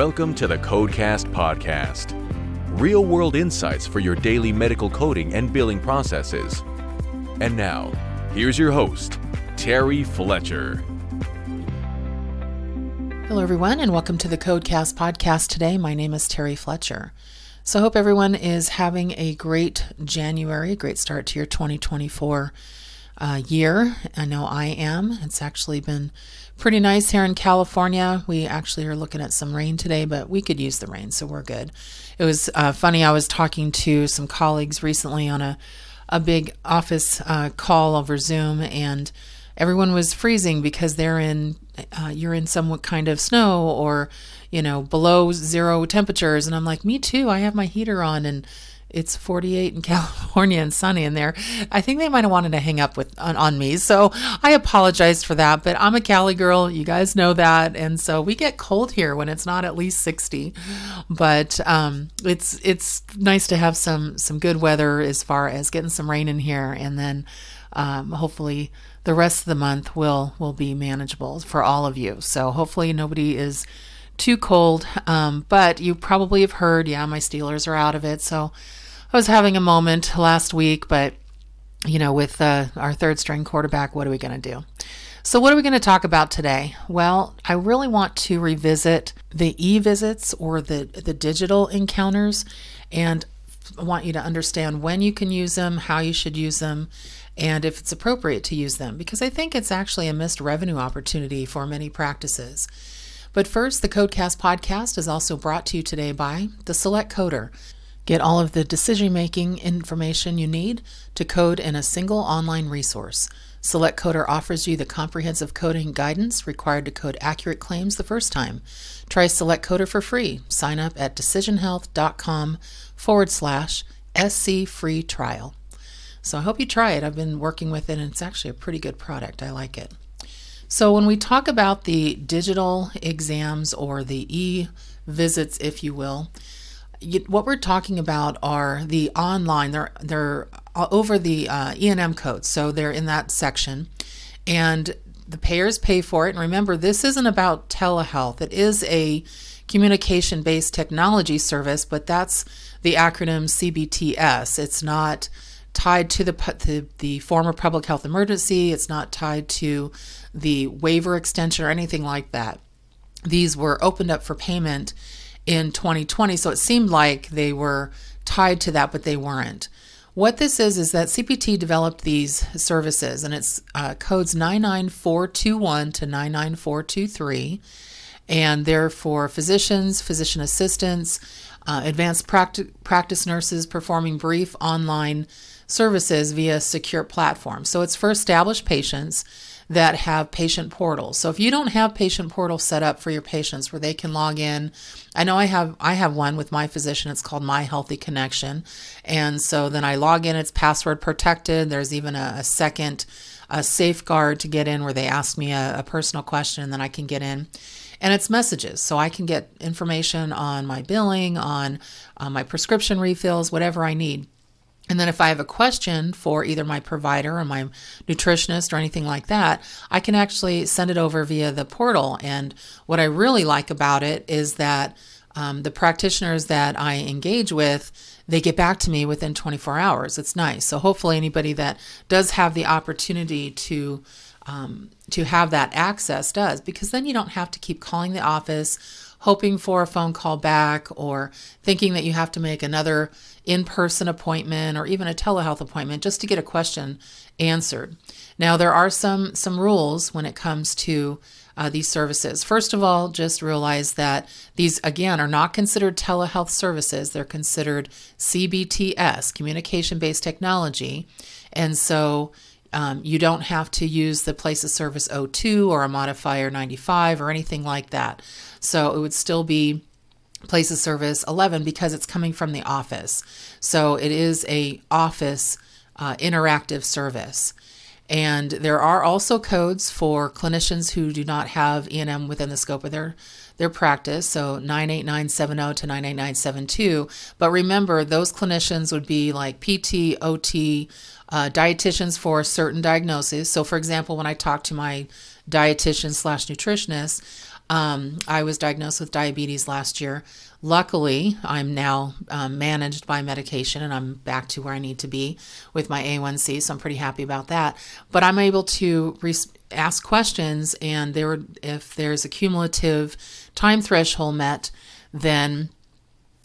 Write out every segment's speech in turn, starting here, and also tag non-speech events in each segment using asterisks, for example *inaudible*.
Welcome to the Codecast Podcast. Real world insights for your daily medical coding and billing processes. And now, here's your host, Terry Fletcher. Hello, everyone, and welcome to the Codecast Podcast today. My name is Terry Fletcher. So, I hope everyone is having a great January, great start to your 2024 uh, year. I know I am. It's actually been pretty nice here in California. We actually are looking at some rain today, but we could use the rain, so we're good. It was uh, funny. I was talking to some colleagues recently on a a big office uh, call over Zoom, and everyone was freezing because they're in uh, you're in some kind of snow or you know below zero temperatures, and I'm like, me too. I have my heater on and it's 48 in *laughs* California and sunny in there. I think they might have wanted to hang up with on, on, me. So I apologize for that, but I'm a Cali girl. You guys know that. And so we get cold here when it's not at least 60. But um, it's it's nice to have some some good weather as far as getting some rain in here and then um, hopefully the rest of the month will will be manageable for all of you. So hopefully nobody is too cold. Um, but you probably have heard, yeah, my Steelers are out of it. So I was having a moment last week, but you know, with uh, our third string quarterback, what are we going to do? So, what are we going to talk about today? Well, I really want to revisit the e visits or the, the digital encounters, and I want you to understand when you can use them, how you should use them, and if it's appropriate to use them, because I think it's actually a missed revenue opportunity for many practices. But first, the Codecast podcast is also brought to you today by the Select Coder. Get all of the decision making information you need to code in a single online resource. Select Coder offers you the comprehensive coding guidance required to code accurate claims the first time. Try Select Coder for free. Sign up at decisionhealth.com forward slash SC free trial. So I hope you try it. I've been working with it and it's actually a pretty good product. I like it. So when we talk about the digital exams or the e visits, if you will, what we're talking about are the online. They're they're over the uh, E&M codes, so they're in that section, and the payers pay for it. And remember, this isn't about telehealth. It is a communication-based technology service, but that's the acronym CBTS. It's not tied to the, the the former public health emergency. It's not tied to the waiver extension or anything like that. These were opened up for payment in 2020. So it seemed like they were tied to that, but they weren't. What this is is that CPT developed these services, and it's uh, codes 99421 to 99423, and they're for physicians, physician assistants, uh, advanced practi- practice nurses performing brief online services via secure platforms. So it's for established patients that have patient portals. So if you don't have patient portals set up for your patients where they can log in, I know I have I have one with my physician. It's called My Healthy Connection, and so then I log in. It's password protected. There's even a, a second a safeguard to get in where they ask me a, a personal question and then I can get in and it's messages. So I can get information on my billing, on, on my prescription refills, whatever I need. And then if I have a question for either my provider or my nutritionist or anything like that, I can actually send it over via the portal. And what I really like about it is that um, the practitioners that I engage with, they get back to me within 24 hours. It's nice. So hopefully anybody that does have the opportunity to um, to have that access does, because then you don't have to keep calling the office hoping for a phone call back or thinking that you have to make another in person appointment or even a telehealth appointment just to get a question answered. Now, there are some, some rules when it comes to uh, these services. First of all, just realize that these, again, are not considered telehealth services. They're considered CBTS, communication based technology. And so um, you don't have to use the place of service 02 or a modifier 95 or anything like that. So it would still be place of service 11 because it's coming from the office. So it is a office uh, interactive service. And there are also codes for clinicians who do not have E&M within the scope of their their practice, so 98970 to 98972. But remember, those clinicians would be like PT, OT, uh, dietitians for certain diagnoses. So, for example, when I talked to my dietitian slash nutritionist, Um, I was diagnosed with diabetes last year. Luckily, I'm now um, managed by medication and I'm back to where I need to be with my A1C, so I'm pretty happy about that. But I'm able to re- ask questions, and there, if there's a cumulative time threshold met, then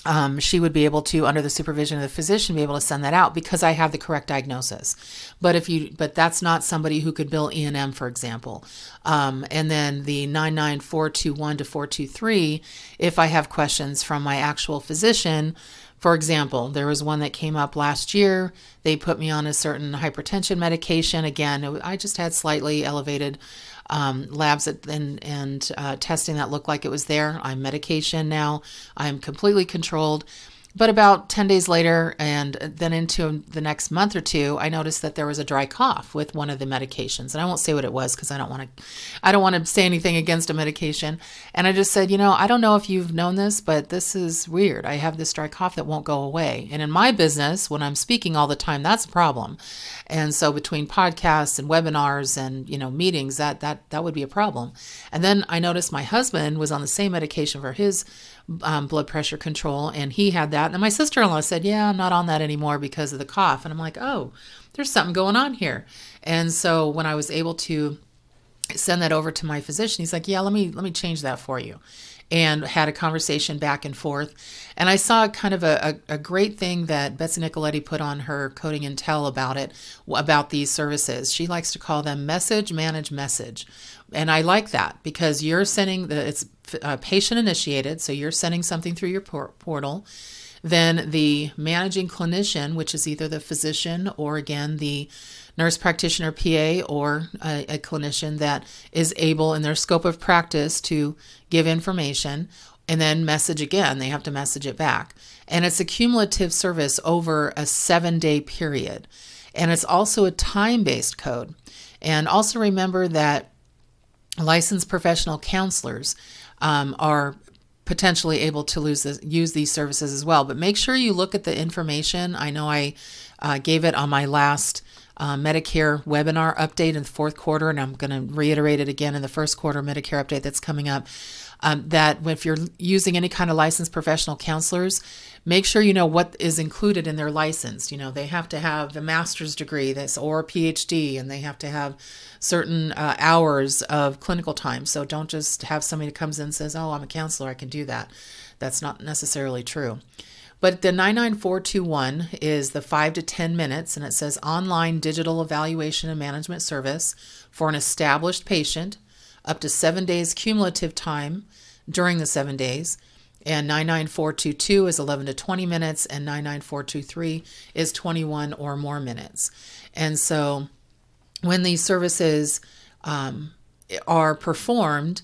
um, she would be able to, under the supervision of the physician, be able to send that out because I have the correct diagnosis. But if you, but that's not somebody who could bill E&M, for example. Um, and then the 99421 to 423, if I have questions from my actual physician, for example, there was one that came up last year. They put me on a certain hypertension medication. Again, I just had slightly elevated um, labs and, and uh, testing that looked like it was there. I'm medication now. I'm completely controlled. But about 10 days later, and then into the next month or two, I noticed that there was a dry cough with one of the medications. And I won't say what it was because I don't want to I don't want to say anything against a medication. And I just said, you know, I don't know if you've known this, but this is weird. I have this dry cough that won't go away. And in my business, when I'm speaking all the time, that's a problem. And so between podcasts and webinars and, you know, meetings, that that that would be a problem. And then I noticed my husband was on the same medication for his um, blood pressure control, and he had that. And my sister in law said, Yeah, I'm not on that anymore because of the cough. And I'm like, Oh, there's something going on here. And so when I was able to send that over to my physician, he's like, Yeah, let me let me change that for you. And had a conversation back and forth. And I saw kind of a, a, a great thing that Betsy Nicoletti put on her Coding Intel about it, about these services. She likes to call them message, manage, message and I like that because you're sending the it's uh, patient initiated, so you're sending something through your por- portal. Then the managing clinician, which is either the physician or again the nurse practitioner PA or a, a clinician that is able in their scope of practice to give information and then message again. They have to message it back. And it's a cumulative service over a seven day period. And it's also a time based code. And also remember that licensed professional counselors um, are potentially able to lose this, use these services as well. But make sure you look at the information. I know I uh, gave it on my last uh, Medicare webinar update in the fourth quarter, and I'm going to reiterate it again in the first quarter Medicare update that's coming up. Um, that if you're using any kind of licensed professional counselors, make sure you know what is included in their license. You know, they have to have a master's degree that's or a PhD, and they have to have certain uh, hours of clinical time. So don't just have somebody that comes in and says, "Oh, I'm a counselor, I can do that." That's not necessarily true. But the 99421 is the 5 to 10 minutes, and it says online digital evaluation and management service for an established patient, up to seven days cumulative time during the seven days. And 99422 is 11 to 20 minutes and 99423 is 21 or more minutes. And so when these services um, are performed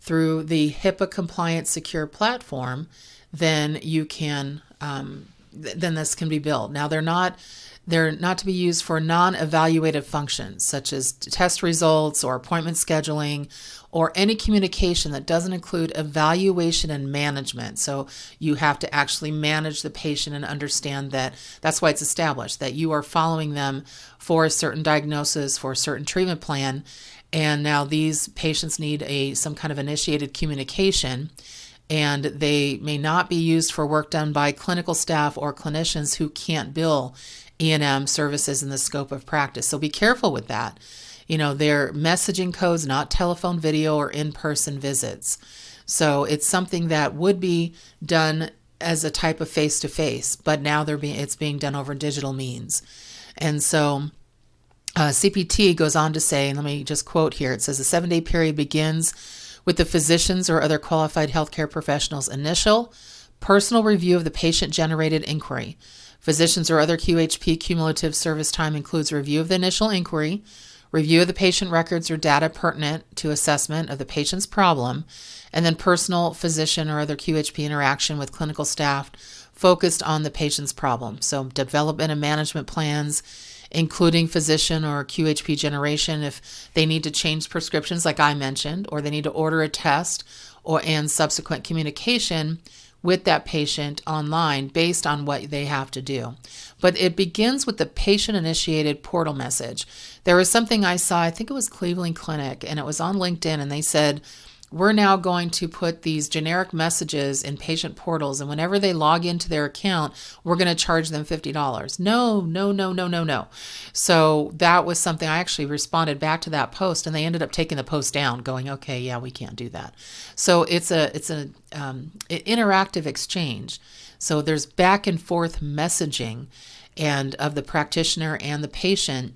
through the HIPAA compliant secure platform, then you can um, th- then this can be billed. Now they're not they're not to be used for non evaluative functions such as test results or appointment scheduling or any communication that doesn't include evaluation and management. So you have to actually manage the patient and understand that that's why it's established that you are following them for a certain diagnosis, for a certain treatment plan. And now these patients need a some kind of initiated communication and they may not be used for work done by clinical staff or clinicians who can't bill E&M services in the scope of practice. So be careful with that. You know, they're messaging codes, not telephone, video, or in-person visits. So it's something that would be done as a type of face-to-face, but now they're being it's being done over digital means. And so uh, CPT goes on to say, and let me just quote here it says the seven day period begins with the physician's or other qualified healthcare professional's initial personal review of the patient generated inquiry. Physicians or other QHP cumulative service time includes review of the initial inquiry, review of the patient records or data pertinent to assessment of the patient's problem, and then personal physician or other QHP interaction with clinical staff focused on the patient's problem. So, development and management plans, including physician or QHP generation if they need to change prescriptions, like I mentioned, or they need to order a test or and subsequent communication with that patient online based on what they have to do. But it begins with the patient initiated portal message. There was something I saw, I think it was Cleveland Clinic, and it was on LinkedIn, and they said, we're now going to put these generic messages in patient portals, and whenever they log into their account, we're going to charge them $50. No, no, no, no, no, no. So that was something I actually responded back to that post, and they ended up taking the post down, going, okay, yeah, we can't do that. So it's a it's an um, interactive exchange. So there's back and forth messaging, and of the practitioner and the patient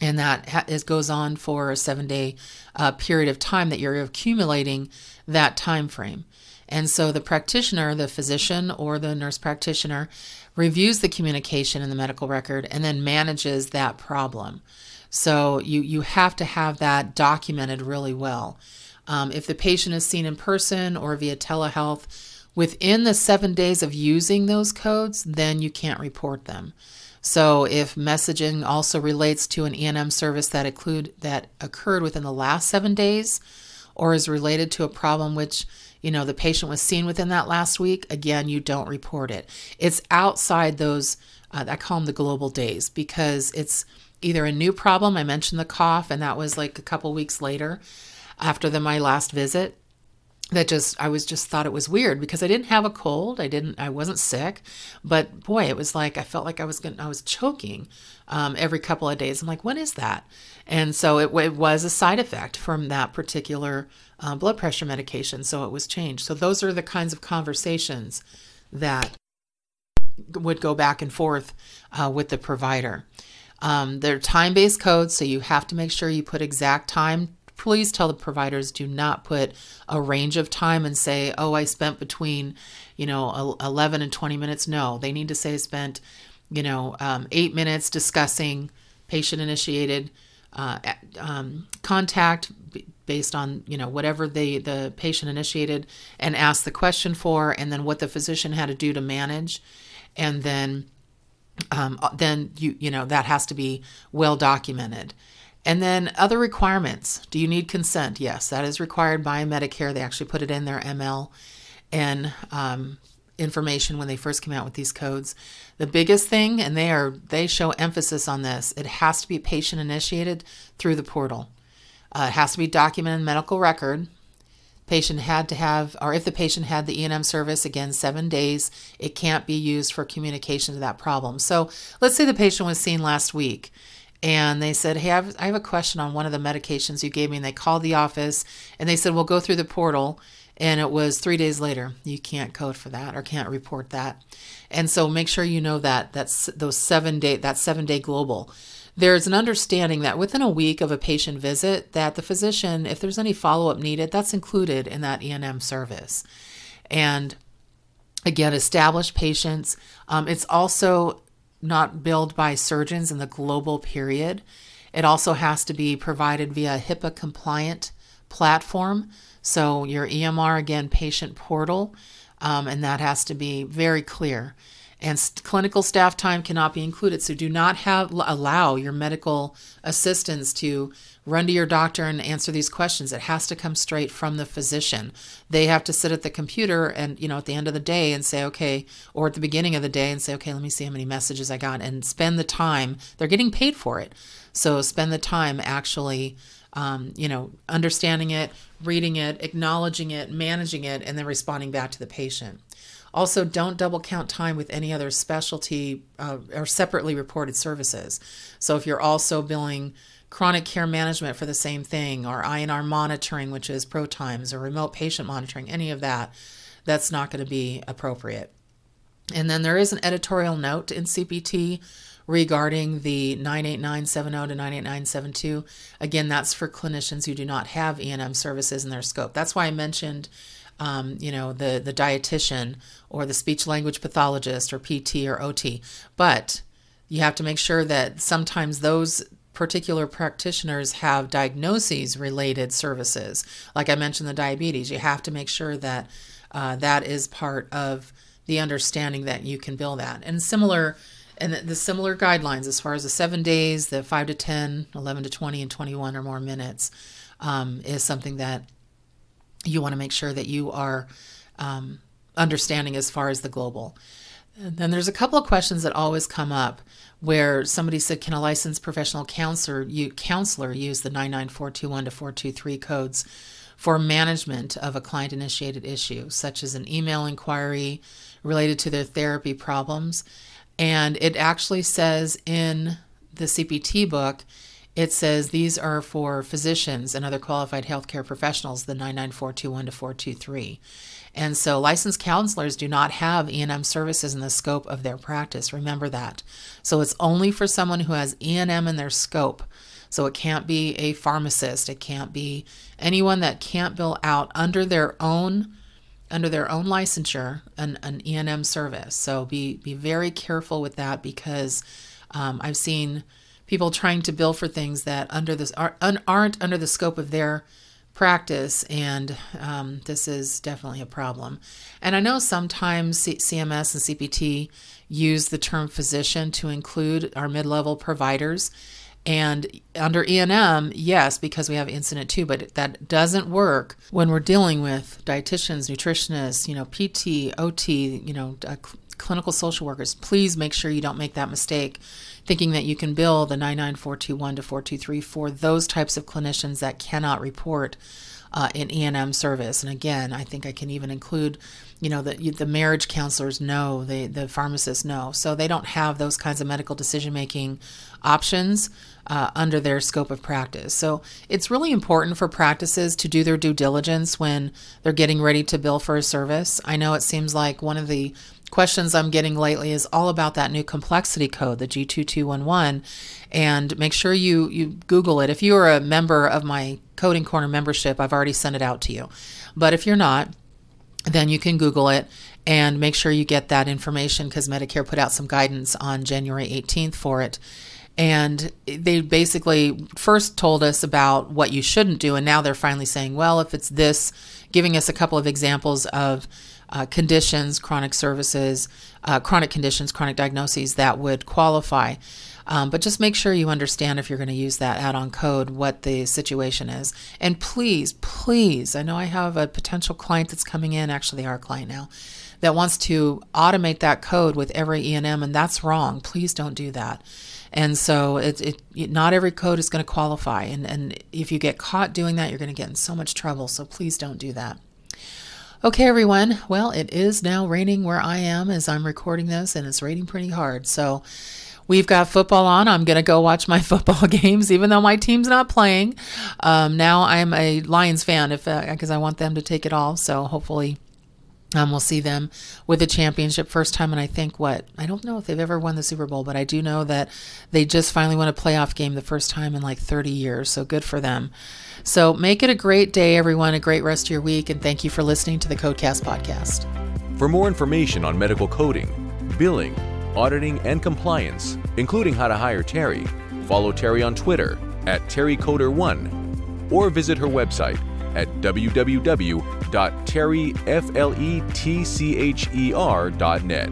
and that ha- is, goes on for a seven day uh, period of time that you're accumulating that time frame. And so the practitioner the physician or the nurse practitioner reviews the communication in the medical record and then manages that problem. So you you have to have that documented really well. Um, if the patient is seen in person or via telehealth within the seven days of using those codes then you can't report them so if messaging also relates to an E&M service that include that occurred within the last 7 days or is related to a problem which you know the patient was seen within that last week, again you don't report it. It's outside those uh, I call them the global days because it's either a new problem. I mentioned the cough, and that was like a couple weeks later after the, my last visit that just I was just thought it was weird because I didn't have a cold. I didn't I wasn't sick, but boy, it was like I felt like I was going I was choking um, every couple of days. I'm like, what is that? And so it, it was a side effect from that particular uh, blood pressure medication. So it was changed. So those are the kinds of conversations that would go back and forth uh, with the provider. Um, they're time based codes, so you have to make sure you put exact time please tell the providers do not put a range of time and say, oh, I spent between, you know, 11 and 20 minutes. No, they need to say I spent, you know, um, eight minutes discussing patient initiated uh, um, contact based on you know whatever the the patient initiated and asked the question for and then what the physician had to do to manage and then um, then you you know that has to be well documented and then other requirements. Do you need consent? Yes, that is required by Medicare. They actually put it in their ML and um, information when they first came out with these codes. The biggest thing, and they are they show emphasis on this. It has to be patient initiated through the portal. Uh, it has to be documented in medical record. Patient had to have, or if the patient had the E&M service, again, seven days, it can't be used for communication to that problem. So let's say the patient was seen last week and they said, Hey, I have, I have, a question on one of the medications you gave me. And they called the office and they said, We'll go through the portal. And it was three days later. You can't code for that or can't report that. And so make sure you know that that's those seven day that seven day global. There's an understanding that within a week of a patient visit, that the physician, if there's any follow up needed, that's included in that E&M service. And again, established patients. Um, it's also not billed by surgeons in the global period. It also has to be provided via HIPAA compliant platform. So your EMR, again, patient portal, um, and that has to be very clear. And st- clinical staff time cannot be included. So do not have allow your medical assistants to run to your doctor and answer these questions. It has to come straight from the physician. They have to sit at the computer and, you know, at the end of the day and say, okay, or at the beginning of the day and say, okay, let me see how many messages I got and spend the time. They're getting paid for it. So spend the time actually, um, you know, understanding it, reading it, acknowledging it, managing it, and then responding back to the patient. Also, don't double count time with any other specialty uh, or separately reported services. So if you're also billing chronic care management for the same thing, or INR monitoring, which is pro times, or remote patient monitoring, any of that, that's not going to be appropriate. And then there is an editorial note in CPT regarding the 98970 to 98972. Again, that's for clinicians who do not have E&M services in their scope. That's why I mentioned, um, you know, the the dietitian or the speech language pathologist or PT or OT. But you have to make sure that sometimes those particular practitioners have diagnoses related services. Like I mentioned, the diabetes, you have to make sure that uh, that is part of the understanding that you can bill that. And similar, and the, similar guidelines as far as the seven days, the five to 10, 11 to 20, and 21 or more minutes um, is something that you want to make sure that you are um, understanding as far as the global. And then there's a couple of questions that always come up where somebody said, "Can a licensed professional counselor you, counselor use the 99421 to 423 codes for management of a client initiated issue, such as an email inquiry related to their therapy problems. And it actually says in the CPT book, it says these are for physicians and other qualified healthcare professionals, the 99421 to 423. And so licensed counselors do not have E&M services in the scope of their practice. Remember that. So it's only for someone who has E&M in their scope. So it can't be a pharmacist, it can't be anyone that can't bill out under their own under their own licensure an, an E&M service. So be be very careful with that because um, I've seen people trying to bill for things that under this aren't under the scope of their practice, and um, this is definitely a problem. And I know sometimes C- CMS and CPT use the term physician to include our mid-level providers. And under E&M, yes, because we have incident to, but that doesn't work when we're dealing with dietitians, nutritionists, you know, PT, OT, you know, clinical social workers. Please make sure you don't make that mistake thinking that you can bill the 99421 to 423 for those types of clinicians that cannot report uh, an E&M service. And again, I think I can even include, you know, the, the marriage counselors know, the, the pharmacists know. So they don't have those kinds of medical decision making options uh, under their scope of practice. So it's really important for practices to do their due diligence when they're getting ready to bill for a service. I know it seems like one of the questions I'm getting lately is all about that new complexity code, the G2211. And make sure you, you Google it. If you are a member of my Coding Corner membership, I've already sent it out to you. But if you're not, then you can Google it and make sure you get that information because Medicare put out some guidance on January 18th for it. And they basically first told us about what you shouldn't do, and now they're finally saying, well, if it's this, giving us a couple of examples of uh, conditions, chronic services, uh, chronic conditions, chronic diagnoses that would qualify. Um, but just make sure you understand if you're going to use that add on code what the situation is. And please, please, I know I have a potential client that's coming in, actually, our client now, that wants to automate that code with every E&M, and that's wrong. Please don't do that. And so it, it not every code is going to qualify. And, and if you get caught doing that, you're going to get in so much trouble. So please don't do that. Okay, everyone. Well, it is now raining where I am as I'm recording this, and it's raining pretty hard. So we've got football on. I'm going to go watch my *laughs* football games, even though my team's not playing. Um, now I'm a Lions fan if because uh, I want them to take it all. So hopefully um, we'll see them with the championship first time, and I think what I don't know if they've ever won the Super Bowl, but I do know that they just finally won a playoff game the first time in like 30 years. So good for them. So make it a great day, everyone, a great rest of your week, and thank you for listening to the Codecast podcast. For more information on medical coding, billing, auditing, and compliance, including how to hire Terry, follow Terry on Twitter at TerryCoder1 or visit her website at www.terryfletcher.net.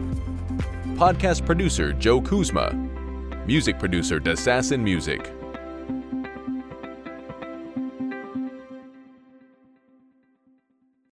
Podcast producer Joe Kuzma. Music producer Dassassin Music.